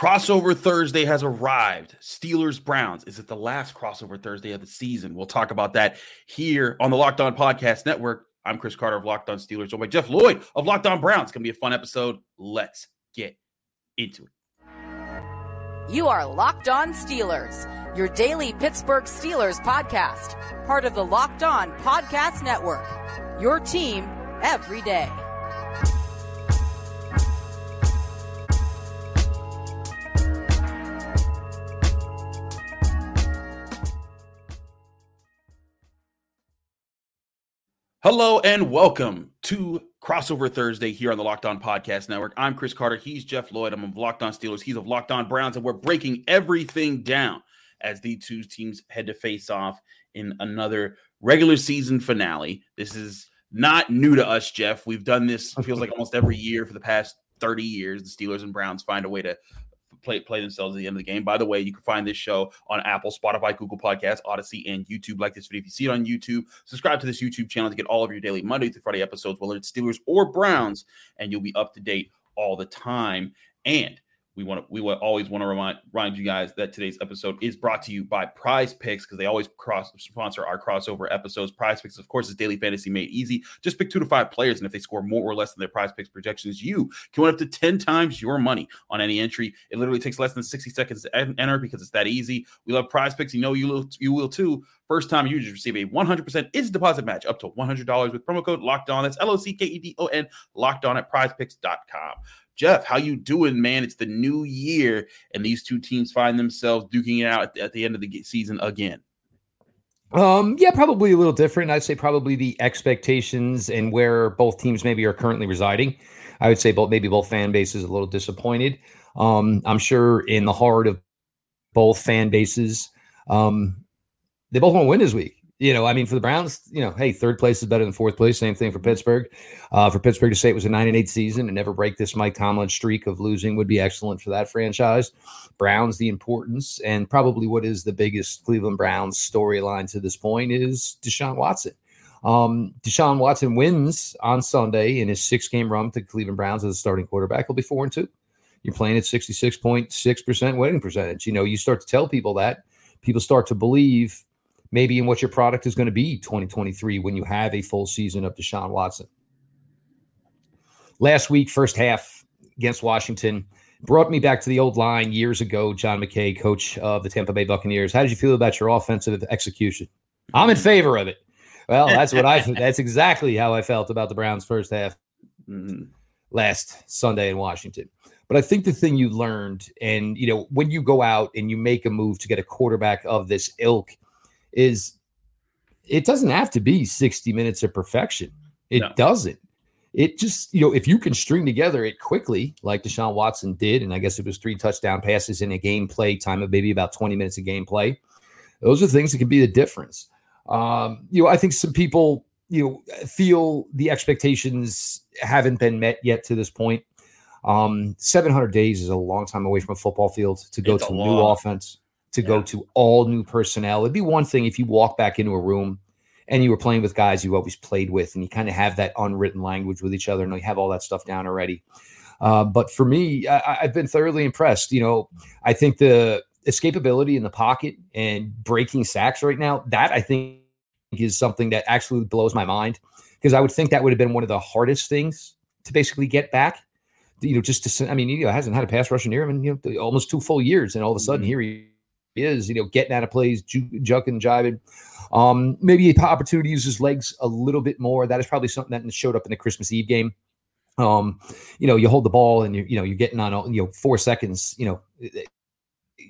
Crossover Thursday has arrived. Steelers Browns. Is it the last crossover Thursday of the season? We'll talk about that here on the Locked On Podcast Network. I'm Chris Carter of Locked On Steelers, joined by Jeff Lloyd of Locked On Browns. It's going to be a fun episode. Let's get into it. You are Locked On Steelers, your daily Pittsburgh Steelers podcast, part of the Locked On Podcast Network. Your team every day. Hello and welcome to Crossover Thursday here on the Locked On Podcast Network. I'm Chris Carter. He's Jeff Lloyd. I'm of Locked On Steelers. He's of Locked On Browns, and we're breaking everything down as the two teams head to face off in another regular season finale. This is not new to us, Jeff. We've done this feels like almost every year for the past 30 years. The Steelers and Browns find a way to play play themselves at the end of the game. By the way, you can find this show on Apple, Spotify, Google Podcasts, Audacy, and YouTube. Like this video if you see it on YouTube. Subscribe to this YouTube channel to get all of your daily Monday through Friday episodes, whether it's Steelers or Browns, and you'll be up to date all the time. And we want to we will always want to remind remind you guys that today's episode is brought to you by Prize Picks because they always cross sponsor our crossover episodes. Prize Picks, of course, is daily fantasy made easy. Just pick two to five players, and if they score more or less than their Prize Picks projections, you can win up to ten times your money on any entry. It literally takes less than sixty seconds to enter because it's that easy. We love Prize Picks. You know you will you will too. First time users receive a 100% is deposit match up to $100 with promo code locked on. That's L O C K E D O N locked on at prizepicks.com. Jeff, how you doing, man? It's the new year, and these two teams find themselves duking it out at the, at the end of the season again. Um, yeah, probably a little different. I'd say probably the expectations and where both teams maybe are currently residing. I would say both maybe both fan bases a little disappointed. Um, I'm sure in the heart of both fan bases, um, they both want to win this week you know, I mean, for the Browns, you know, hey, third place is better than fourth place. Same thing for Pittsburgh. Uh, for Pittsburgh to say it was a nine and eight season and never break this Mike Tomlin streak of losing would be excellent for that franchise. Browns, the importance and probably what is the biggest Cleveland Browns storyline to this point is Deshaun Watson. Um, Deshaun Watson wins on Sunday in his six game run to Cleveland Browns as a starting quarterback. He'll be four and two. You're playing at 66.6% winning percentage. You know, you start to tell people that, people start to believe maybe in what your product is going to be 2023 when you have a full season of Deshaun Watson. Last week, first half against Washington, brought me back to the old line years ago. John McKay, coach of the Tampa Bay Buccaneers. How did you feel about your offensive execution? I'm in favor of it. Well, that's what I. That's exactly how I felt about the Browns' first half mm-hmm. last Sunday in Washington. But I think the thing you learned, and you know, when you go out and you make a move to get a quarterback of this ilk, is it doesn't have to be 60 minutes of perfection. It no. doesn't. It just, you know, if you can string together it quickly, like Deshaun Watson did, and I guess it was three touchdown passes in a gameplay time of maybe about 20 minutes of gameplay, those are things that can be the difference. Um, you know, I think some people, you know, feel the expectations haven't been met yet to this point. Um, 700 days is a long time away from a football field to go it's to a new offense to yeah. go to all new personnel. It'd be one thing if you walk back into a room and you were playing with guys you always played with and you kind of have that unwritten language with each other and you have all that stuff down already. Uh, but for me, I, have been thoroughly impressed. You know, I think the escapability in the pocket and breaking sacks right now, that I think is something that actually blows my mind because I would think that would have been one of the hardest things to basically get back. You know, just to, I mean, you know, hasn't had a pass rusher near him in you know, almost two full years. And all of a sudden, mm-hmm. here he is, you know, getting out of plays, ju- jucking, jiving. Um, maybe an opportunity to use his legs a little bit more. That is probably something that showed up in the Christmas Eve game. Um, you know, you hold the ball and you you know you're getting on you know four seconds. You know,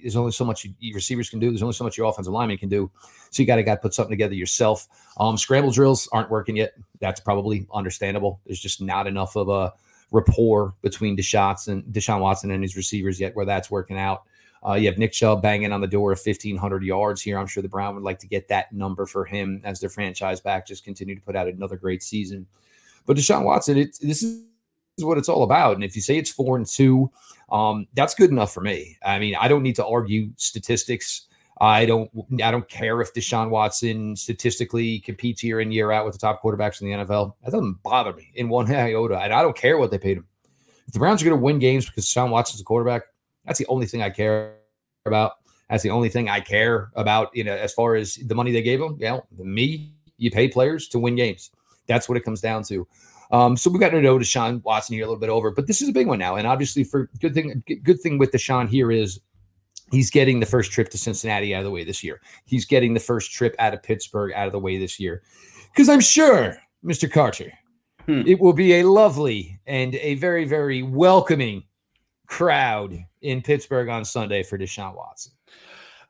there's only so much your receivers can do. There's only so much your offensive lineman can do. So you got to got to put something together yourself. Um, scramble drills aren't working yet. That's probably understandable. There's just not enough of a rapport between Deshaun and Deshaun Watson and his receivers yet where that's working out. Uh, you have Nick Chubb banging on the door of 1,500 yards here. I'm sure the Brown would like to get that number for him as their franchise back. Just continue to put out another great season. But Deshaun Watson, it, this is what it's all about. And if you say it's four and two, um, that's good enough for me. I mean, I don't need to argue statistics. I don't. I don't care if Deshaun Watson statistically competes year in year out with the top quarterbacks in the NFL. That doesn't bother me in one iota, and I don't care what they paid him. If the Browns are going to win games because Deshaun Watson's a quarterback, That's the only thing I care about. That's the only thing I care about, you know, as far as the money they gave them. Yeah, you know, me, you pay players to win games. That's what it comes down to. Um, so we've got to know Deshaun Watson here a little bit over, but this is a big one now. And obviously, for good thing, good thing with Deshaun here is he's getting the first trip to Cincinnati out of the way this year. He's getting the first trip out of Pittsburgh out of the way this year, because I'm sure, Mr. Carter, hmm. it will be a lovely and a very very welcoming crowd in Pittsburgh on Sunday for Deshaun Watson.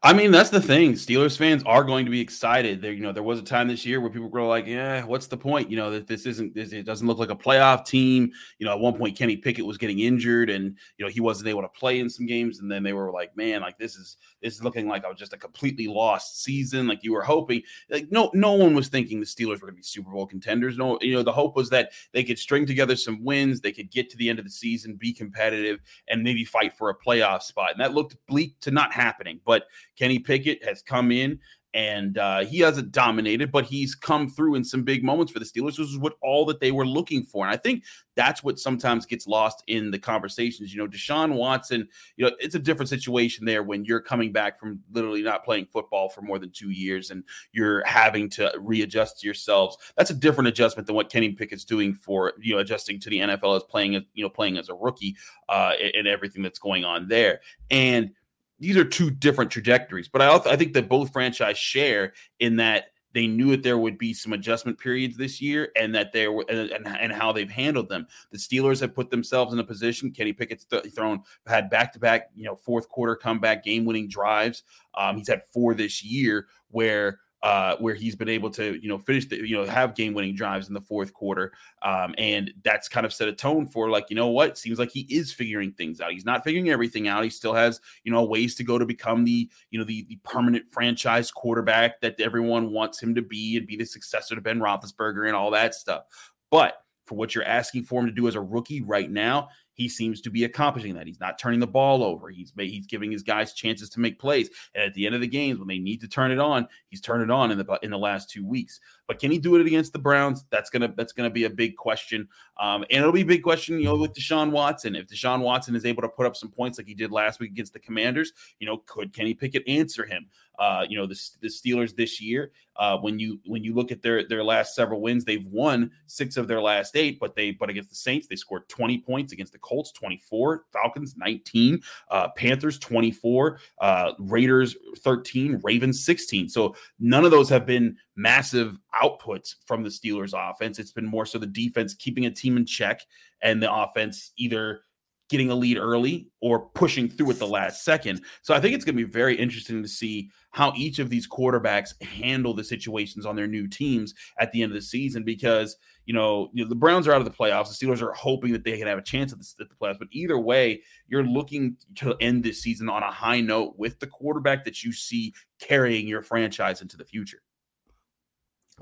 I mean, that's the thing. Steelers fans are going to be excited. There, you know, there was a time this year where people were like, "Yeah, what's the point? You know, that this isn't. This, it doesn't look like a playoff team." You know, at one point, Kenny Pickett was getting injured, and you know he wasn't able to play in some games. And then they were like, "Man, like this is this is looking like I was just a completely lost season." Like you were hoping. Like no, no one was thinking the Steelers were going to be Super Bowl contenders. No, you know, the hope was that they could string together some wins, they could get to the end of the season, be competitive, and maybe fight for a playoff spot. And that looked bleak to not happening, but Kenny Pickett has come in and uh, he hasn't dominated, but he's come through in some big moments for the Steelers, which is what all that they were looking for. And I think that's what sometimes gets lost in the conversations. You know, Deshaun Watson, you know, it's a different situation there when you're coming back from literally not playing football for more than two years and you're having to readjust yourselves. That's a different adjustment than what Kenny Pickett's doing for you know adjusting to the NFL as playing, as you know, playing as a rookie uh, and everything that's going on there. And these are two different trajectories. But I also I think that both franchise share in that they knew that there would be some adjustment periods this year and that there were and, and, how they've handled them. The Steelers have put themselves in a position. Kenny Pickett's th- thrown had back to back, you know, fourth quarter comeback game winning drives. Um, he's had four this year where uh, where he's been able to, you know, finish the, you know, have game winning drives in the fourth quarter. Um, and that's kind of set a tone for like, you know what, seems like he is figuring things out. He's not figuring everything out. He still has, you know, ways to go to become the, you know, the, the permanent franchise quarterback that everyone wants him to be and be the successor to Ben Roethlisberger and all that stuff. But for what you're asking for him to do as a rookie right now, he seems to be accomplishing that. He's not turning the ball over. He's he's giving his guys chances to make plays. And at the end of the games, when they need to turn it on, he's turned it on in the in the last two weeks. But can he do it against the Browns? That's gonna that's gonna be a big question. Um, and it'll be a big question, you know, with Deshaun Watson. If Deshaun Watson is able to put up some points like he did last week against the Commanders, you know, could Kenny Pickett answer him? Uh, you know, the, the Steelers this year, uh, when you when you look at their their last several wins, they've won six of their last eight, but they but against the Saints, they scored 20 points against the Colts, 24, Falcons 19, uh, Panthers 24, uh, Raiders 13, Ravens 16. So none of those have been massive outputs from the Steelers offense. It's been more so the defense keeping a team in check and the offense either getting a lead early or pushing through at the last second. So I think it's going to be very interesting to see how each of these quarterbacks handle the situations on their new teams at the end of the season because you know, you know the Browns are out of the playoffs. The Steelers are hoping that they can have a chance at the, at the playoffs. But either way, you're looking to end this season on a high note with the quarterback that you see carrying your franchise into the future.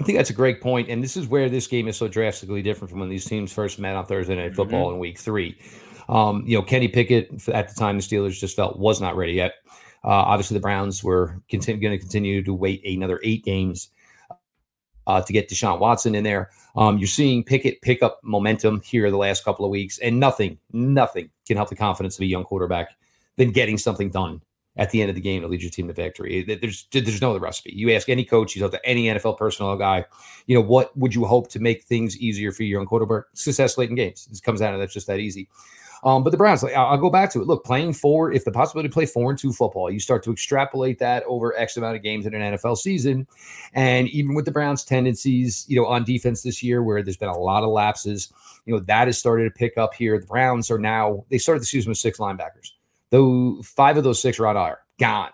I think that's a great point, and this is where this game is so drastically different from when these teams first met on Thursday Night Football mm-hmm. in Week Three. Um, you know, Kenny Pickett at the time the Steelers just felt was not ready yet. Uh, obviously, the Browns were continu- going to continue to wait another eight games uh, to get Deshaun Watson in there. Um, you're seeing Pickett pick up momentum here the last couple of weeks, and nothing, nothing can help the confidence of a young quarterback than getting something done at the end of the game to lead your team to victory. There's there's no other recipe. You ask any coach, you talk to any NFL personnel guy, you know, what would you hope to make things easier for your young quarterback? Success late in games. It comes down to that's just that easy. Um, but the Browns, like, I'll go back to it. Look, playing four, if the possibility to play four and two football, you start to extrapolate that over X amount of games in an NFL season. And even with the Browns' tendencies, you know, on defense this year, where there's been a lot of lapses, you know, that has started to pick up here. The Browns are now, they started the season with six linebackers, though five of those six are on IR, gone.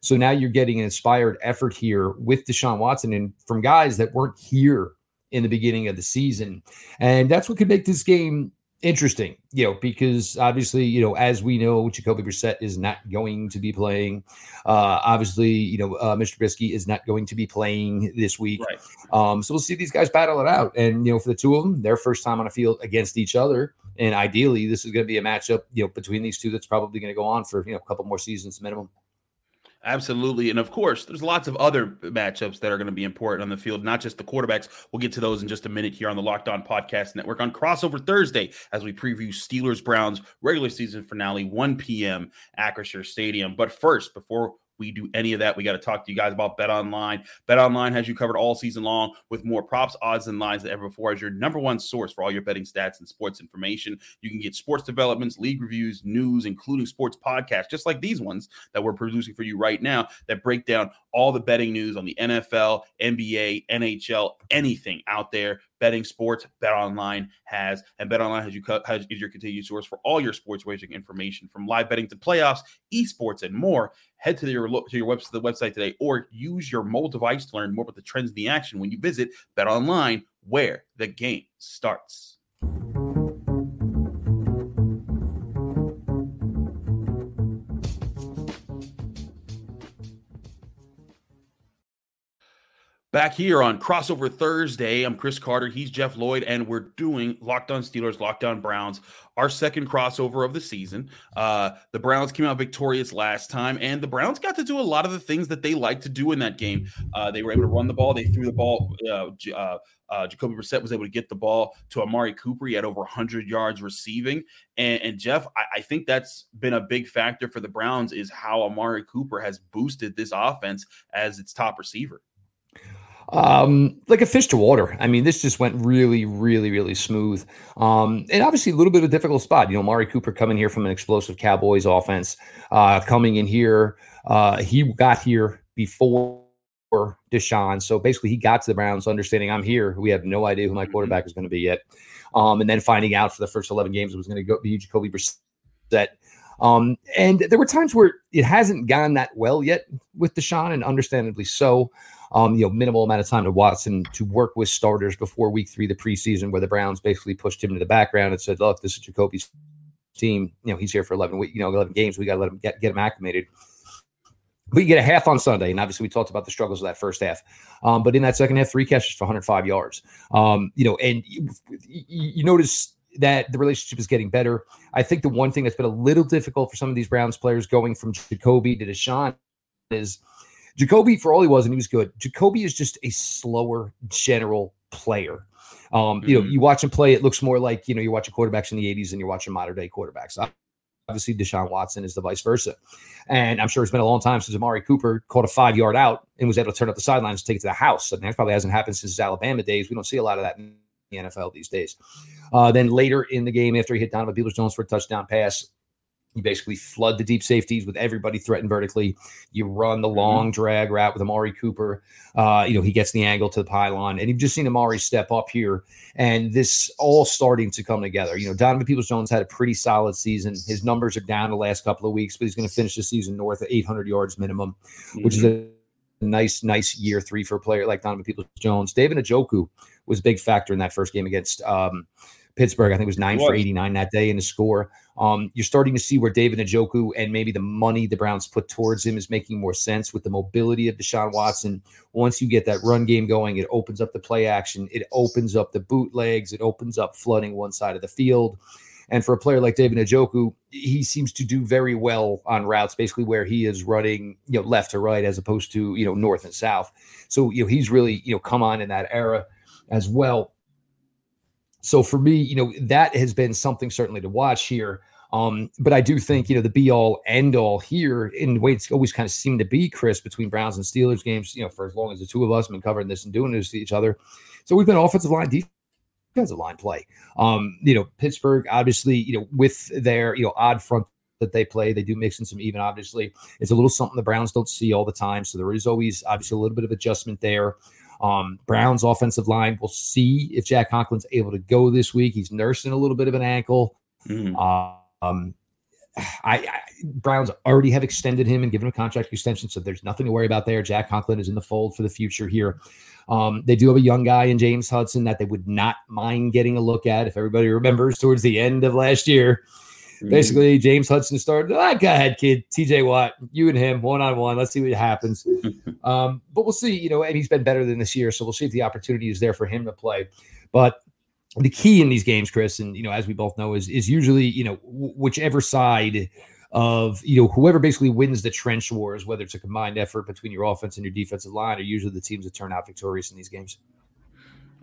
So now you're getting an inspired effort here with Deshaun Watson and from guys that weren't here in the beginning of the season. And that's what could make this game interesting, you know, because obviously, you know, as we know, Jacoby Brissett is not going to be playing. Uh, obviously, you know, uh, Mr. Trubisky is not going to be playing this week. Right. Um, so we'll see these guys battle it out. And, you know, for the two of them, their first time on a field against each other. And ideally, this is going to be a matchup, you know, between these two that's probably going to go on for, you know, a couple more seasons minimum. Absolutely. And of course, there's lots of other matchups that are going to be important on the field, not just the quarterbacks. We'll get to those in just a minute here on the Locked On Podcast Network on Crossover Thursday as we preview Steelers Browns regular season finale, 1 p.m. Acrisure Stadium. But first, before we do any of that. We got to talk to you guys about Bet Online. Bet Online has you covered all season long with more props, odds, and lines than ever before as your number one source for all your betting stats and sports information. You can get sports developments, league reviews, news, including sports podcasts, just like these ones that we're producing for you right now that break down all the betting news on the NFL, NBA, NHL, anything out there betting sports bet online has and bet online has you has is your continued source for all your sports wagering information from live betting to playoffs esports and more. Head to your to your website the website today or use your mobile device to learn more about the trends in the action when you visit bet online where the game starts Back here on Crossover Thursday, I'm Chris Carter. He's Jeff Lloyd, and we're doing Locked On Steelers, Locked On Browns, our second crossover of the season. Uh, the Browns came out victorious last time, and the Browns got to do a lot of the things that they like to do in that game. Uh, they were able to run the ball. They threw the ball. Uh, uh, uh, Jacoby Brissett was able to get the ball to Amari Cooper. He had over 100 yards receiving. And, and Jeff, I, I, think that's been a big factor for the Browns is how Amari Cooper has boosted this offense as its top receiver um, like a fish to water. I mean, this just went really, really, really smooth. Um, and obviously a little bit of a difficult spot. You know, Mari Cooper coming here from an explosive Cowboys offense, uh, coming in here. Uh, he got here before Deshaun. So basically, he got to the Browns understanding I'm here. We have no idea who my mm-hmm. quarterback is going to be yet. Um, and then finding out for the first 11 games it was going to go be Jacoby Brissett. Um, and there were times where it hasn't gone that well yet with Deshaun, and understandably so um, you know, minimal amount of time to Watson to work with starters before week three, the preseason, where the Browns basically pushed him to the background and said, look, this is Jacoby's team. You know, he's here for 11 week, you know, 11 games. We got to let him get, get him acclimated. But you get a half on Sunday, and obviously we talked about the struggles of that first half. Um, but in that second half, three catches for 105 yards. Um, you know, and you, you notice that the relationship is getting better. I think the one thing that's been a little difficult for some of these Browns players going from Jacoby to Deshaun is – Jacoby, for all he was, and he was good. Jacoby is just a slower general player. Um, mm-hmm. You know, mm-hmm. you watch him play, it looks more like you know you're watching quarterbacks in the '80s and you're watching modern day quarterbacks. Obviously, Deshaun Watson is the vice versa, and I'm sure it's been a long time since Amari Cooper caught a five yard out and was able to turn up the sidelines and take it to the house. And that probably hasn't happened since his Alabama days. We don't see a lot of that in the NFL these days. Uh, then later in the game, after he hit Donovan Peoples Jones for a touchdown pass, you basically flood the deep safeties with everybody threatened vertically. You run the mm-hmm. long drag route with Amari Cooper. Uh, you know, he gets the angle to the pylon, and you've just seen Amari step up here, and this all starting to come together. You know, Donovan Peoples Jones had a pretty solid season. His numbers are down the last couple of weeks, but he's going to finish the season north of 800 yards minimum, mm-hmm. which is a nice, nice year three for a player like Donovan Peoples Jones. David Njoku was a big factor in that first game against um, Pittsburgh. I think it was nine for 89 that day in the score. Um, you're starting to see where David Njoku and maybe the money the Browns put towards him is making more sense with the mobility of Deshaun Watson. Once you get that run game going, it opens up the play action, it opens up the bootlegs, it opens up flooding one side of the field. And for a player like David Njoku, he seems to do very well on routes, basically where he is running, you know, left to right as opposed to you know north and south. So you know he's really you know come on in that era as well. So for me, you know, that has been something certainly to watch here. Um, but I do think, you know, the be all end all here in the way it's always kind of seemed to be, Chris, between Browns and Steelers games, you know, for as long as the two of us have been covering this and doing this to each other. So we've been offensive line, defensive line play. Um, you know, Pittsburgh, obviously, you know, with their, you know, odd front that they play. They do mix in some even, obviously. It's a little something the Browns don't see all the time. So there is always obviously a little bit of adjustment there. Um, Brown's offensive line, we'll see if Jack Conklin's able to go this week. He's nursing a little bit of an ankle. Mm. Um, I, I, Browns already have extended him and given him a contract extension, so there's nothing to worry about there. Jack Conklin is in the fold for the future here. Um, they do have a young guy in James Hudson that they would not mind getting a look at. If everybody remembers, towards the end of last year. Basically, James Hudson started. Ah, go ahead, kid. TJ Watt, you and him one on one. Let's see what happens. um, but we'll see. You know, and he's been better than this year, so we'll see if the opportunity is there for him to play. But the key in these games, Chris, and you know, as we both know, is is usually you know whichever side of you know whoever basically wins the trench wars, whether it's a combined effort between your offense and your defensive line, are usually the teams that turn out victorious in these games.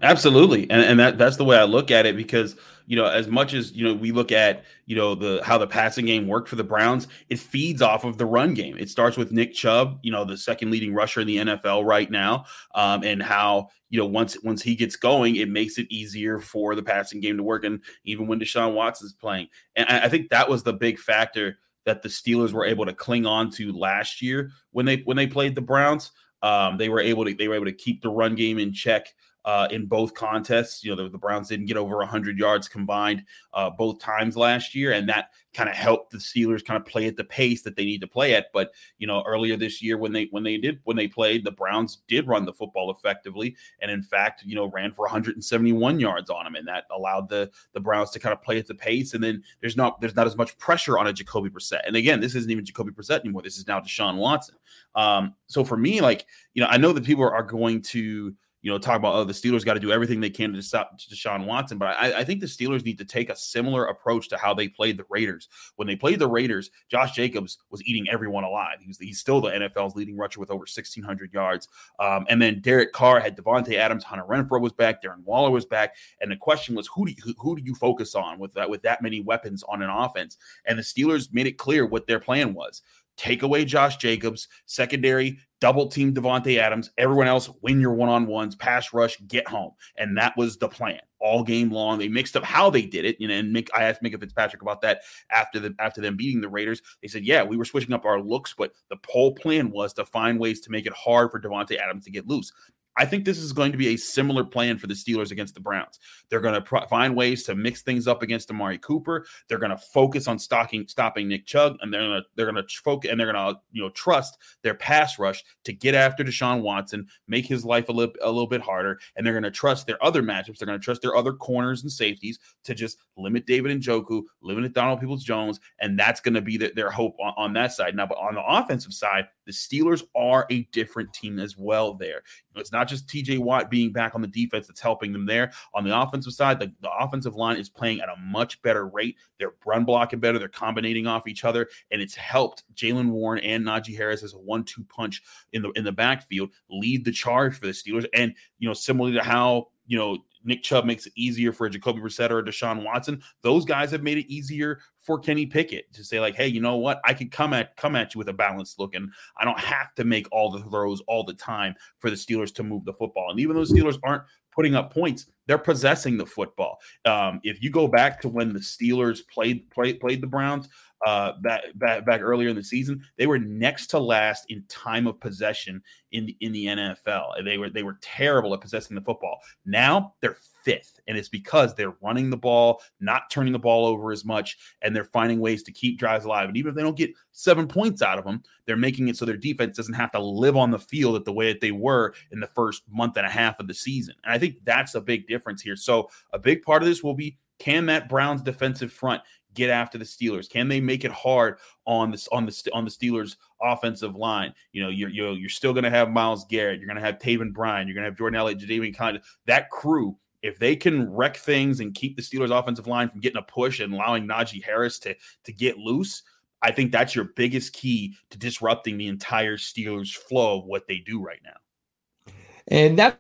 Absolutely, and and that that's the way I look at it because you know as much as you know we look at you know the how the passing game worked for the Browns, it feeds off of the run game. It starts with Nick Chubb, you know the second leading rusher in the NFL right now, um, and how you know once once he gets going, it makes it easier for the passing game to work. And even when Deshaun Watson is playing, and I, I think that was the big factor that the Steelers were able to cling on to last year when they when they played the Browns. Um, they were able to they were able to keep the run game in check uh, in both contests. You know, the, the, Browns didn't get over 100 yards combined uh, both times last year, and that kind of helped the Steelers kind of play at the pace that they need to play at. But you know, earlier this year when they when they did when they played, the Browns did run the football effectively, and in fact, you know, ran for 171 yards on them, and that allowed the the Browns to kind of play at the pace. And then there's not there's not as much pressure on a Jacoby Brissett. And again, this isn't even Jacoby Brissett anymore. This is now Deshaun Watson. Um, so for me, like you know, I know that people are going to you know, talk about oh, the Steelers got to do everything they can to stop Deshaun Watson. But I, I, think the Steelers need to take a similar approach to how they played the Raiders. When they played the Raiders, Josh Jacobs was eating everyone alive. He was he's still the NFL's leading rusher with over 1,600 yards. Um, and then Derek Carr had Davante Adams, Hunter Renfrow was back, Darren Waller was back, and the question was who do you, who do you focus on with that with that many weapons on an offense? And the Steelers made it clear what their plan was take away Josh Jacobs, secondary, double team Davante Adams, everyone else win your one on ones, pass rush, get home. And that was the plan all game long. They mixed up how they did it. You know, and Mick, I asked Minkah Fitzpatrick about that after the after them beating the Raiders. They said, yeah, we were switching up our looks, but the whole plan was to find ways to make it hard for Davante Adams to get loose. I think this is going to be a similar plan for the Steelers against the Browns. They're going to find ways to mix things up against Amari Cooper. They're going to focus on stocking, stopping Nick Chubb, and they're going to they're going to focus and they're going to you know trust their pass rush to get after Deshaun Watson, make his life a little a little bit harder, and they're going to trust their other matchups. They're going to trust their other corners and safeties to just limit David Njoku, limit Donald Peoples Jones, and that's going to be the, their hope on, on that side. Now, but on the offensive side, the Steelers are a different team as well. There, it's not just TJ Watt being back on the defense that's helping them there. On the offensive side, the, the offensive line is playing at a much better rate. They're run blocking better. They're combinating off each other, and it's helped Jaylen Warren and Najee Harris as a one-two punch in the in the backfield lead the charge for the Steelers. And you know, similarly to how you know Nick Chubb makes it easier for a Jacoby Brissett or Deshaun Watson. Those guys have made it easier for Kenny Pickett to say like, hey, you know what? I could come at come at you with a balanced look, and I don't have to make all the throws all the time for the Steelers to move the football. And even though the Steelers aren't putting up points, they're possessing the football. Um, if you go back to when the Steelers played played played the Browns, uh, back, back back earlier in the season, they were next to last in time of possession in the, in the NFL. They were they were terrible at possessing the football. Now they're fifth, and it's because they're running the ball, not turning the ball over as much, and they're finding ways to keep drives alive. And even if they don't get seven points out of them, they're making it so their defense doesn't have to live on the field at the way that they were in the first month and a half of the season. And I think that's a big difference here. So a big part of this will be can that Browns defensive front get after the Steelers? Can they make it hard on this on the on the Steelers offensive line? You know, you're you're, you're still going to have Myles Garrett, you're going to have Taven Bryan, you're going to have Jordan Elliott, Jadeveon Clowney. That crew, if they can wreck things and keep the Steelers offensive line from getting a push and allowing Najee Harris to to get loose. I think that's your biggest key to disrupting the entire Steelers flow of what they do right now. And that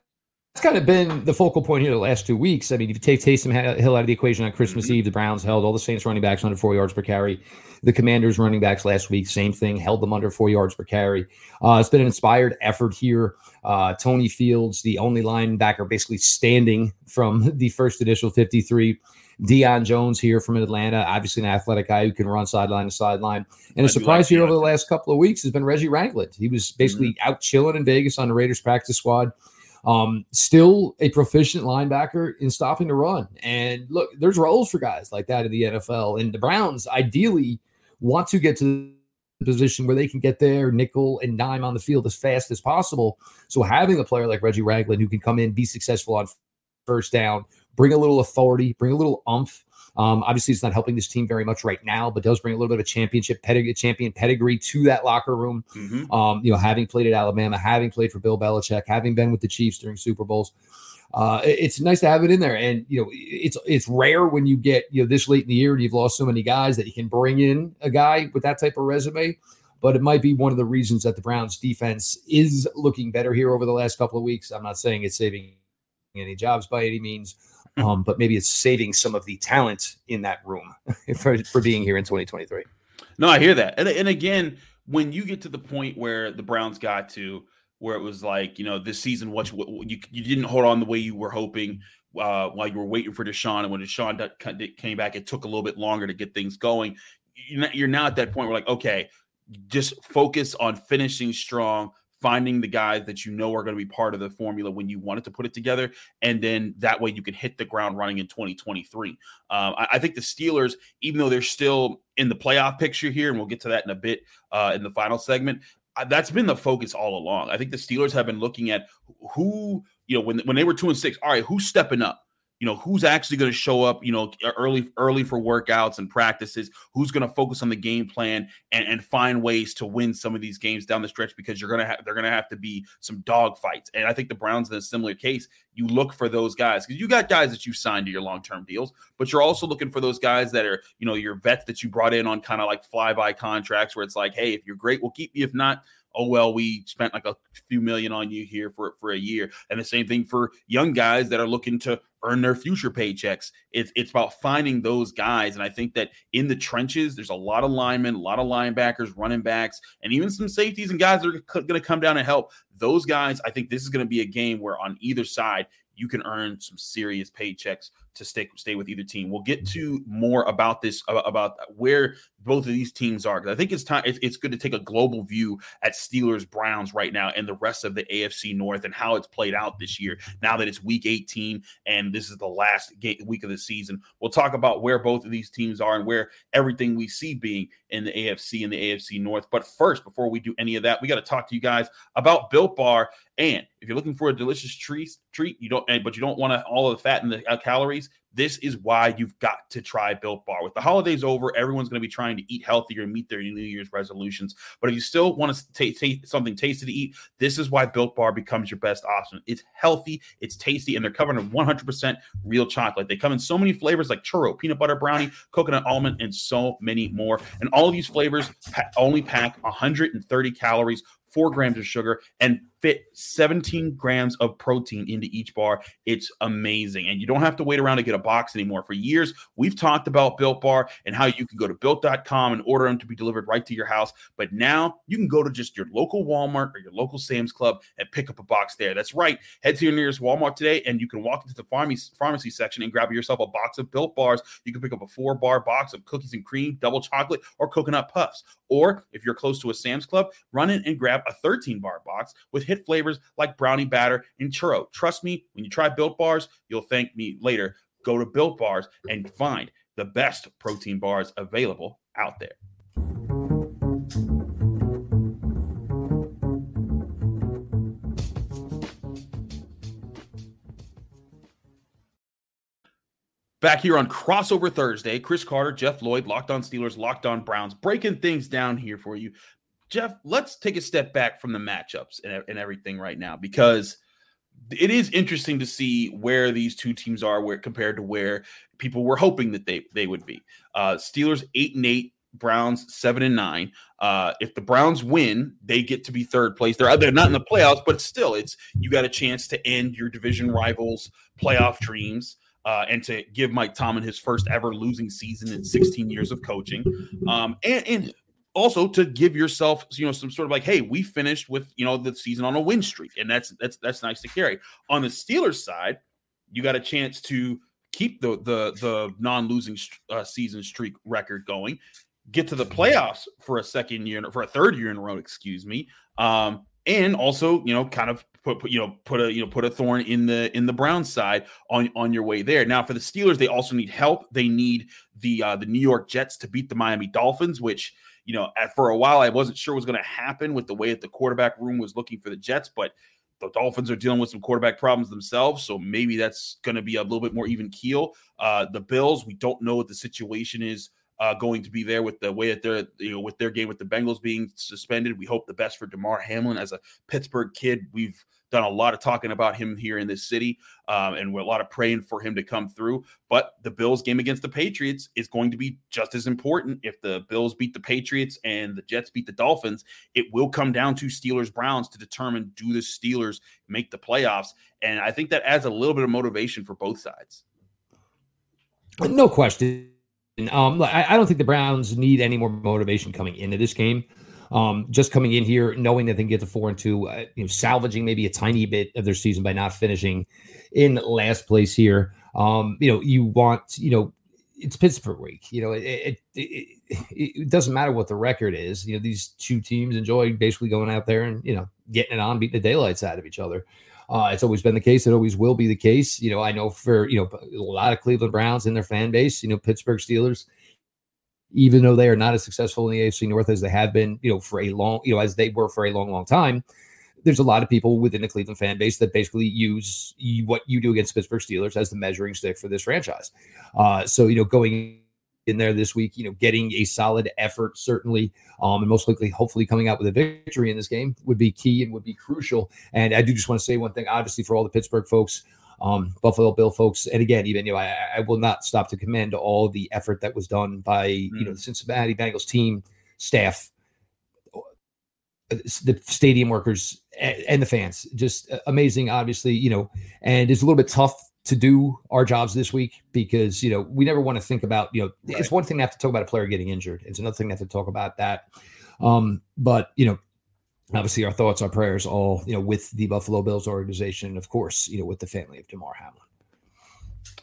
that's kind of been the focal point here the last two weeks. I mean, if you take Taysom Hill out of the equation on Christmas mm-hmm. Eve, the Browns held all the Saints running backs under four yards per carry. The Commanders running backs last week, same thing, held them under four yards per carry. Uh, it's been an inspired effort here. Uh, Tony Fields, the only linebacker basically standing from the first initial 53. Deion Jones here from Atlanta, obviously an athletic guy who can run sideline to sideline. And a surprise like here over the last couple of weeks has been Reggie Ragland. He was basically mm-hmm. out chilling in Vegas on the Raiders practice squad. Um, still a proficient linebacker in stopping the run. And look, there's roles for guys like that in the NFL. And the Browns ideally want to get to the position where they can get there nickel and dime on the field as fast as possible. So having a player like Reggie Ragland who can come in, be successful on first down, bring a little authority, bring a little umph um, obviously, it's not helping this team very much right now, but does bring a little bit of a championship pedigree, champion pedigree to that locker room. Mm-hmm. Um, you know, having played at Alabama, having played for Bill Belichick, having been with the Chiefs during Super Bowls. uh, it's nice to have it in there. And you know, it's it's rare when you get you know this late in the year and you've lost so many guys that you can bring in a guy with that type of resume. But it might be one of the reasons that the Browns defense is looking better here over the last couple of weeks. I'm not saying it's saving any jobs by any means, um, but maybe it's saving some of the talent in that room for, for being here in 2023. No, I hear that. And, and again, when you get to the point where the Browns got to, where it was like, you know, this season, what you, you, you didn't hold on the way you were hoping uh, while you were waiting for Deshaun. And when Deshaun came back, it took a little bit longer to get things going. You're now at that point where, like, okay, just focus on finishing strong, finding the guys that you know are going to be part of the formula when you wanted to put it together. And then that way you can hit the ground running in 2023. Um, I, I, think the Steelers, even though they're still in the playoff picture here, and we'll get to that in a bit uh, in the final segment, that's been the focus all along. I think the Steelers have been looking at who, you know, when when they were two and six. All right, who's stepping up? You know, who's actually going to show up? You know, early early for workouts and practices. Who's going to focus on the game plan and, and find ways to win some of these games down the stretch? Because you're gonna have they're gonna have to be some dog fights. And I think the Browns in a similar case, you look for those guys because you got guys that you signed to your long term deals, but you're also looking for those guys that are you know your vets that you brought in on kind of like flyby contracts where it's like, hey, if you're great, we'll keep you. If not oh well we spent like a few million on you here for for a year and the same thing for young guys that are looking to earn their future paychecks it's it's about finding those guys. And i think that in the trenches there's a lot of linemen a lot of linebackers running backs and even some safeties and guys that are going to come down and help. Those guys i think this is going to be a game where on either side you can earn some serious paychecks to stay stay with either team. We'll get to more about this about where both of these teams are because I think it's time. It's, it's good to take a global view at Steelers Browns right now and the rest of the AFC North and how it's played out this year. Now that it's Week 18 and this is the last week of the season, we'll talk about where both of these teams are and where everything we see being in the AFC and the AFC North. But first, before we do any of that, we got to talk to you guys about Built Bar. And if you're looking for a delicious treat, treat you don't, but you don't want all of the fat and the uh, calories this is why you've got to try Built Bar. With the holidays over, everyone's going to be trying to eat healthier and meet their New Year's resolutions. But if you still want to take t- something tasty to eat, this is why Built Bar becomes your best option. It's healthy, it's tasty, and they're covered in 100% real chocolate. They come in so many flavors like churro, peanut butter brownie, coconut almond, and so many more. And all of these flavors pa- only pack 130 calories, four grams of sugar, and fit 17 grams of protein into each bar. It's amazing. And you don't have to wait around to get a box anymore. For years, we've talked about Built Bar and how you can go to built.com and order them to be delivered right to your house. But now you can go to just your local Walmart or your local Sam's Club and pick up a box there. That's right. Head to your nearest Walmart today and you can walk into the pharmacy, pharmacy section and grab yourself a box of Built Bars. You can pick up a four bar box of cookies and cream, double chocolate, or coconut puffs. Or if you're close to a Sam's Club, run in and grab a 13 bar box with hit flavors like brownie batter and churro. Trust me, when you try Built Bars, you'll thank me later. Go to Built Bars and find the best protein bars available out there. Back here on Crossover Thursday, Chris Carter, Jeff Lloyd, Locked On Steelers, Locked On Browns, breaking things down here for you. Jeff, let's take a step back from the matchups and, and everything right now because it is interesting to see where these two teams are where compared to where people were hoping that they they would be. Uh, Steelers eight and eight, Browns seven and nine. Uh, if the Browns win, they get to be third place. They're they're not in the playoffs, but still, it's you got a chance to end your division rivals' playoff dreams. Uh, and to give Mike Tomlin his first ever losing season in 16 years of coaching. Um, and, and also to give yourself you know some sort of like hey we finished with you know the season on a win streak and that's that's that's nice to carry. On the steelers side you got a chance to keep the the the non-losing uh, season streak record going get to the playoffs for a second year for a third year in a row excuse me um and also you know kind of put, put you know put a you know put a thorn in the in the brown side on on your way there. Now for the steelers they also need help. They need the uh the new york jets to beat the miami dolphins which you know, at, for a while, I wasn't sure what was going to happen with the way that the quarterback room was looking for the Jets, but the Dolphins are dealing with some quarterback problems themselves, so maybe that's going to be a little bit more even keel. Uh, the Bills, we don't know what the situation is uh, going to be there with the way that they're you know with their game with the Bengals being suspended. We hope the best for Damar Hamlin as a Pittsburgh kid. We've done a lot of talking about him here in this city, um, and a lot of praying for him to come through. But the Bills game against the Patriots is going to be just as important. If the Bills beat the Patriots and the Jets beat the Dolphins, it will come down to Steelers Browns to determine do the Steelers make the playoffs, and I think that adds a little bit of motivation for both sides. No question. Um, I, don't think the Browns need any more motivation coming into this game. Um, just coming in here, knowing that they can get to four and two, uh, you know, salvaging maybe a tiny bit of their season by not finishing in last place here. Um, you know, you want, you know, it's Pittsburgh week. You know, it, it, it, it, doesn't matter what the record is. You know, these two teams enjoy basically going out there and, you know, getting it on, beating the daylights out of each other. Uh, it's always been the case. It always will be the case. You know, I know for, you know, a lot of Cleveland Browns in their fan base, you know, Pittsburgh Steelers, even though they are not as successful in the AFC North as they have been, you know, for a long, you know, as they were for a long, long time. There's a lot of people within the Cleveland fan base that basically use what you do against Pittsburgh Steelers as the measuring stick for this franchise. Uh, so, you know, going in there this week, you know, getting a solid effort, certainly, um, and most likely, hopefully, coming out with a victory in this game would be key and would be crucial. And I do just want to say one thing, obviously, for all the Pittsburgh folks, um, Buffalo Bill folks, and again, even you know, I, I, will not stop to commend all the effort that was done by mm. you know mm. the Cincinnati Bengals team, staff, uh, the stadium workers, and the fans. Just uh, amazing, obviously, you know, and it's a little bit tough to do our jobs this week because you know we never want to think about you know right. it's one thing to have to talk about a player getting injured. It's another thing to have to talk about that. Um, but you know obviously our thoughts, our prayers, all you know, with the Buffalo Bills organization, and of course, you know, with the family of Damar Hamlin.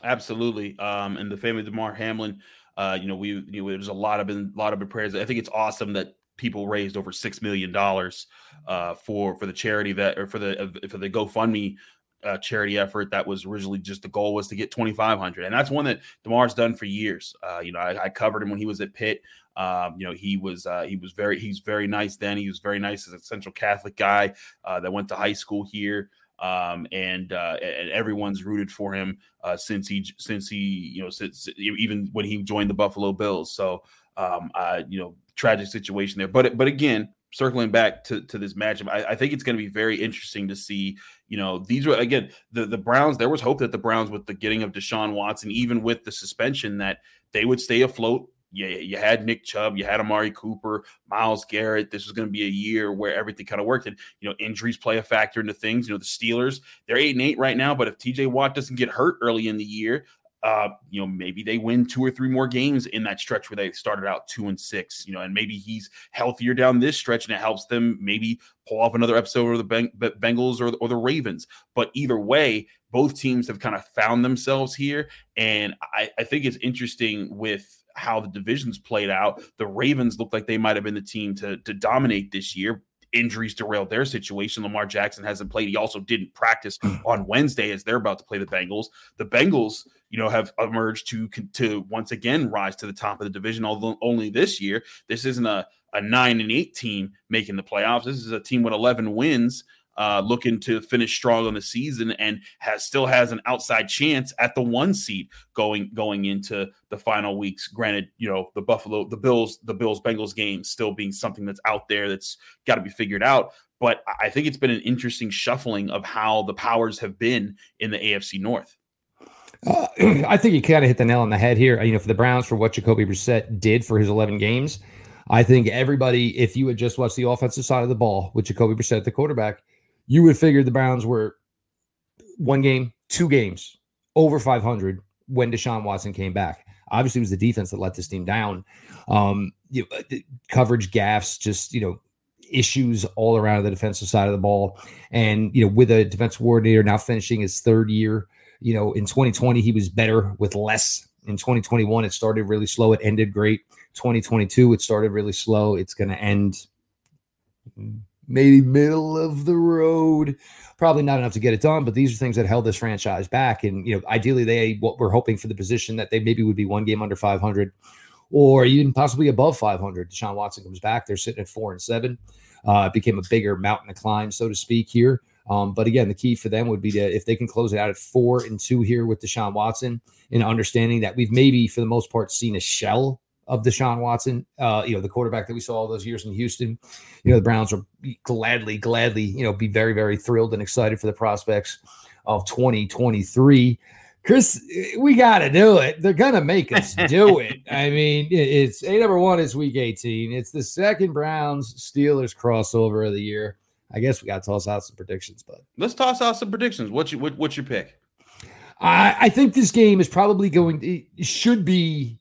Absolutely, um, and the family of Damar Hamlin. Uh, you know, we you know, there's a lot of been a lot of been prayers. I think it's awesome that people raised over six million dollars uh, for for the charity that or for the for the GoFundMe uh, charity effort that was originally just the goal was to get 2500 and that's one that damar's done for years. Uh, you know I, I, covered him when he was at pitt. Um, you know he was uh, he was very he's very nice then. He was very nice as a central catholic guy uh, that went to high school here. Um, and, uh, and everyone's rooted for him uh, since he since he you know since even when he joined the buffalo bills. So um, you know tragic situation there. But but again circling back to, to this matchup, I, I think it's going to be very interesting to see. You know, these were again the the Browns. There was hope that the Browns, with the getting of Deshaun Watson, even with the suspension, that they would stay afloat. Yeah, you, you had Nick Chubb, you had Amari Cooper, Myles Garrett. This was going to be a year where everything kind of worked, and you know injuries play a factor into things. You know the Steelers, they're eight and eight right now, but if T.J. Watt doesn't get hurt early in the year, uh, you know, maybe they win two or three more games in that stretch where they started out two and six, you know, and maybe he's healthier down this stretch and it helps them maybe pull off another episode of the Beng- Bengals or, or the Ravens. But either way, both teams have kind of found themselves here. And I, I think it's interesting with how the divisions played out. The Ravens looked like they might have been the team to, to dominate this year, injuries derailed their situation. Lamar Jackson hasn't played. He also didn't practice hmm. on Wednesday as they're about to play the Bengals. The Bengals, you know, have emerged to to once again rise to the top of the division. Although only this year, this isn't a a nine and eight team making the playoffs. This is a team with eleven wins uh, looking to finish strong on the season and has still has an outside chance at the one seat going going into the final weeks. Granted, you know the Buffalo, the Bills, the Bills Bengals game still being something that's out there that's got to be figured out. But I think it's been an interesting shuffling of how the powers have been in the AFC North. Uh, I think you kind of hit the nail on the head here. You know, for the Browns, for what Jacoby Brissett did for his 11 games, I think everybody, if you had just watched the offensive side of the ball with Jacoby Brissett, the quarterback, you would figure the Browns were one game, two games over 500 when Deshaun Watson came back. Obviously, it was the defense that let this team down. Um, you know, coverage gaffes, just you know, issues all around the defensive side of the ball. And you know, with a defense coordinator now finishing his third year, you know, in 2020 he was better with less. In 2021, it started really slow. It ended great. 2022, it started really slow. It's going to end maybe middle of the road. Probably not enough to get it done, but these are things that held this franchise back. And you know, ideally, they what we're hoping for the position that they maybe would be one game under 500, or even possibly above 500. Deshaun Watson comes back; they're sitting at four and seven. Uh, it became a bigger mountain to climb, so to speak, here. Um, but again, the key for them would be to if they can close it out at four and two here with Deshaun Watson, and understanding that we've maybe for the most part seen a shell of Deshaun Watson, uh, you know, the quarterback that we saw all those years in Houston. You know, the Browns will gladly, gladly, you know, be very, very thrilled and excited for the prospects of 2023. Chris, we got to do it. They're going to make us do it. I mean, it's a number one is week 18. It's the second Browns Steelers crossover of the year. I guess we got to toss out some predictions, but let's toss out some predictions. What's your what, what's your pick? I, I think this game is probably going. to, should be,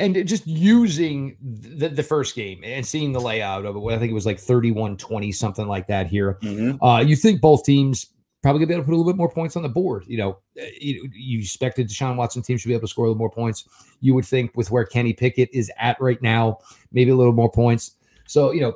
and just using the, the first game and seeing the layout of it. I think it was like 31-20, something like that here. Mm-hmm. Uh, you think both teams probably gonna be able to put a little bit more points on the board. You know, uh, you, you expected Deshaun Watson team should be able to score a little more points. You would think with where Kenny Pickett is at right now, maybe a little more points. So, you know,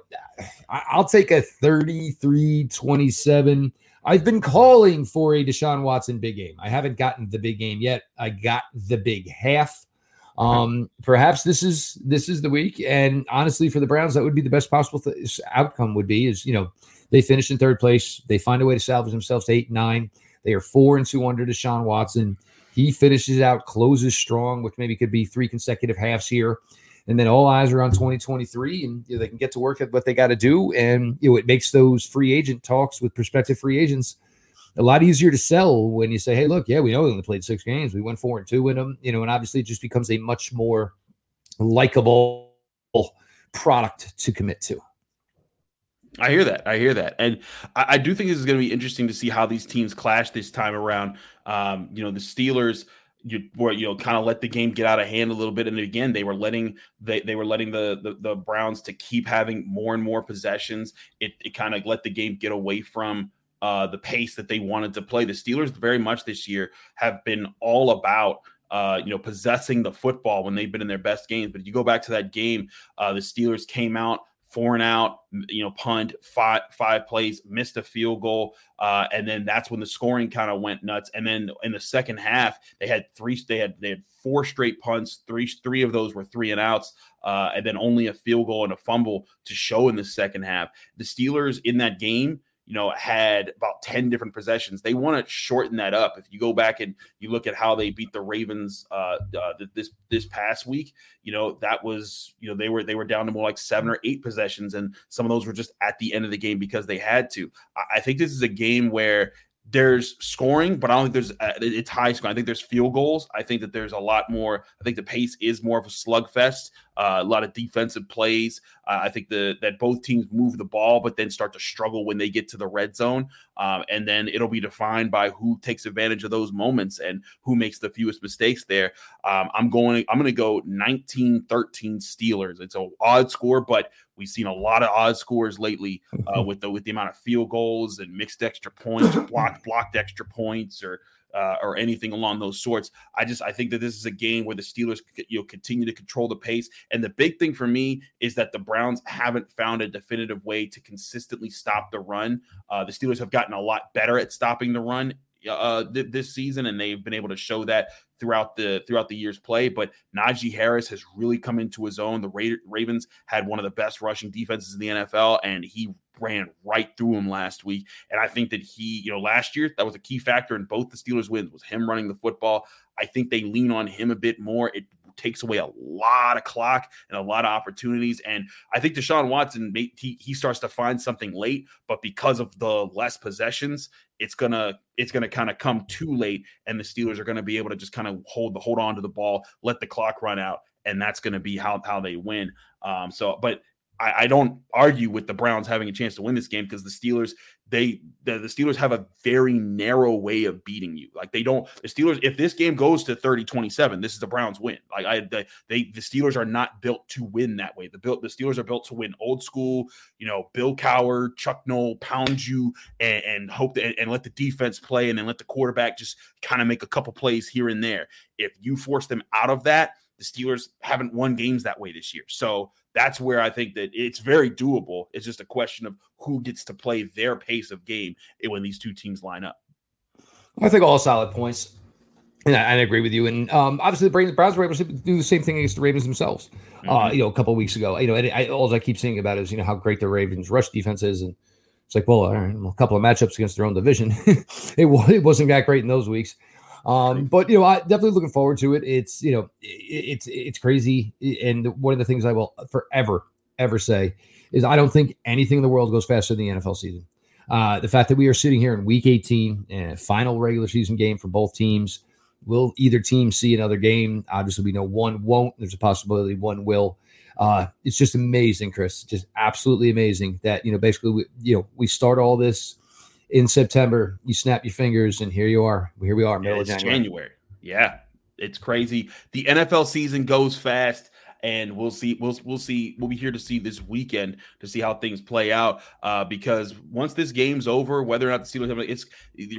I'll take a 33 27. I've been calling for a Deshaun Watson big game. I haven't gotten the big game yet. I got the big half. Um, perhaps this is this is the week. And honestly, for the Browns, that would be the best possible th- outcome. Would be is you know they finish in third place. They find a way to salvage themselves to eight nine. They are four and two under Deshaun Watson. He finishes out, closes strong, which maybe could be three consecutive halves here and then all eyes are on 2023 and you know, they can get to work at what they got to do and you know it makes those free agent talks with prospective free agents a lot easier to sell when you say hey look yeah we know they only played six games. We went four and two with them you know and obviously it just becomes a much more likable product to commit to. I hear that. I hear that, and I, I do think this is going to be interesting to see how these teams clash this time around. Um, you know, the Steelers you were you know kind of let the game get out of hand a little bit. And again they were letting they, they were letting the, the, the browns to keep having more and more possessions. It, it kind of let the game get away from uh, the pace that they wanted to play the steelers very much this year have been all about uh, you know, possessing the football when they've been in their best games. But if you go back to that game, uh, the Steelers came out four and out, you know, punt, five five plays, missed a field goal, uh, and then that's when the scoring kind of went nuts. And then in the second half, they had three, they had they had four straight punts, three three of those were three and outs, uh, and then only a field goal and a fumble to show in the second half. The Steelers in that game you know, had about 10 different possessions. They want to shorten that up. If you go back and you look at how they beat the Ravens uh, uh, this this past week, you know, that was, you know, they were they were down to more like seven or eight possessions, and some of those were just at the end of the game because they had to. I, I think this is a game where there's scoring, but I don't think there's uh, it's high scoring. I think there's field goals. I think that there's a lot more. I think the pace is more of a slugfest. Uh, a lot of defensive plays. Uh, I think the that both teams move the ball, but then start to struggle when they get to the red zone. Um, and then it'll be defined by who takes advantage of those moments and who makes the fewest mistakes there. Um, I'm going. I'm going to go 19-13 Steelers. It's a odd score, but we've seen a lot of odd scores lately uh, with the with the amount of field goals and mixed extra points, or blocked blocked extra points, or uh, or anything along those sorts. I just I think that this is a game where the Steelers you know continue to control the pace. And the big thing for me is that the Browns haven't found a definitive way to consistently stop the run. Uh, the Steelers have gotten a lot better at stopping the run uh, th- this season, and they've been able to show that throughout the throughout the year's play. But Najee Harris has really come into his own. The Ra- Ravens had one of the best rushing defenses in the NFL, and he ran right through him last week. And I think that he, you know, last year that was a key factor in both the Steelers' wins was him running the football. I think they lean on him a bit more. It takes away a lot of clock and a lot of opportunities. And I think Deshaun Watson, he, he starts to find something late, but because of the less possessions, it's gonna it's gonna kind of come too late, and the Steelers are gonna be able to just kind of hold the hold on to the ball, let the clock run out, and that's gonna be how how they win. Um, so, but I, I, don't argue with the Browns having a chance to win this game because the Steelers they the, the, Steelers have a very narrow way of beating you. Like they don't the Steelers if this game goes to 30-27, this is the Browns win. Like I they, they the Steelers are not built to win that way. The built the Steelers are built to win old school, you know, Bill Cowher, Chuck Noll pound you and, and hope that and let the defense play and then let the quarterback just kind of make a couple plays here and there. If you force them out of that, the Steelers haven't won games that way this year. So that's where I think that it's very doable. It's just a question of who gets to play their pace of game when these two teams line up. I think all solid points. And I, I agree with you. And um, obviously, the Browns were able to do the same thing against the Ravens themselves. Uh, mm-hmm. Uh, you know, a couple weeks ago. You know, and I, all I keep saying about is you know how great the Ravens rush defense is, and it's like, well, a couple of matchups against their own division, it, it wasn't that great in those weeks. Um, but you know, I definitely looking forward to it. It's you know, it, it's it's crazy, and one of the things I will forever ever say is I don't think anything in the world goes faster than the NFL season. Uh, the fact that we are sitting here in Week 18 and final regular season game for both teams. Will either team see another game? Obviously, we know one won't. There's a possibility one will. Uh, it's just amazing, Chris. Just absolutely amazing that you know basically we, you know we start all this in September. You snap your fingers, and here you are. Here we are, middle yeah, of January. January. Yeah, it's crazy. The NFL season goes fast and we'll see. We'll we'll see. We'll be here to see this weekend to see how things play out. Uh, because once this game's over, whether or not the Steelers, it's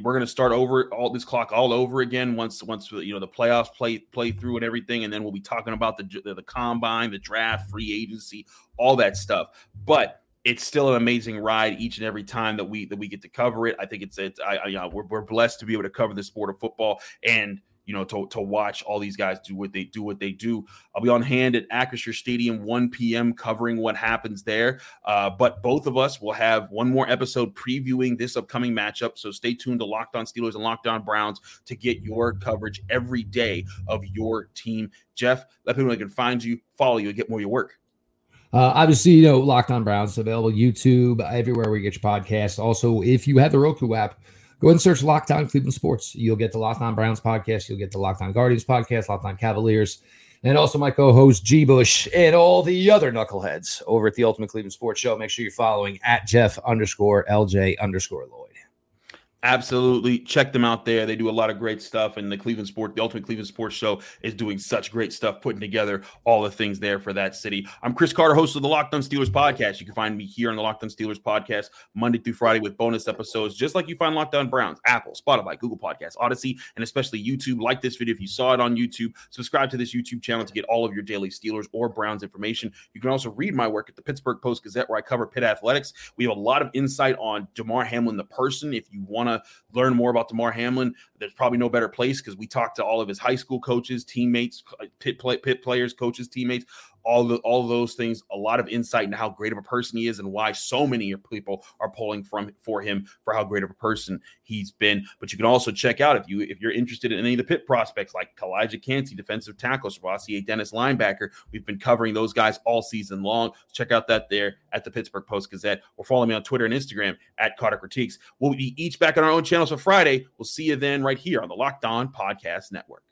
we're going to start over all this clock all over again. Once once you know the playoffs play play through and everything, and then we'll be talking about the the, the combine, the draft, free agency, all that stuff. But it's still an amazing ride each and every time that we that we get to cover it. I think it's it's I, I you know, we're, we're blessed to be able to cover the sport of football and you know, to, to watch all these guys do what they do, what they do. I'll be on hand at Acrisure Stadium 1 p.m. covering what happens there. Uh, but both of us will have one more episode previewing this upcoming matchup. So stay tuned to Locked On Steelers and Locked On Browns to get your coverage every day of your team. Jeff, let people know they can find you, follow you, and get more of your work. Uh, obviously, you know, Locked On Browns available YouTube, everywhere where you get your podcast. Also, if you have the Roku app, Go ahead and search Locked On Cleveland Sports. You'll get the Locked On Browns podcast. You'll get the Locked On Guardians podcast, Locked On Cavaliers, and also my co-host G. Bush and all the other knuckleheads over at the Ultimate Cleveland Sports Show. Make sure you're following at Jeff underscore LJ underscore Lloyd. Absolutely. Check them out there. They do a lot of great stuff. And the Cleveland Sport, the Ultimate Cleveland Sports Show is doing such great stuff, putting together all the things there for that city. I'm Chris Carter, host of the Locked On Steelers podcast. You can find me here on the Locked On Steelers podcast Monday through Friday with bonus episodes, just like you find Locked On Browns, Apple, Spotify, Google Podcasts, Audacy, and especially YouTube. Like this video if you saw it on YouTube. Subscribe to this YouTube channel to get all of your daily Steelers or Browns information. You can also read my work at the Pittsburgh Post Gazette, where I cover Pitt athletics. We have a lot of insight on Damar Hamlin, the person. If you want to Uh, learn more about Damar Hamlin, there's probably no better place because we talked to all of his high school coaches, teammates, uh, Pitt, play, Pitt players, coaches, teammates, all the all those things. A lot of insight into how great of a person he is and why so many people are pulling from for him for how great of a person he's been. But you can also check out if you if you're interested in any of the Pitt prospects like Calijah Kancey, defensive tackle, Rossi Dennis linebacker. We've been covering those guys all season long. Check out that there at the Pittsburgh Post Gazette or follow me on Twitter and Instagram at Carter Critiques. We'll be each back on our own channels for Friday. We'll see you then right here on the Locked On Podcast Network.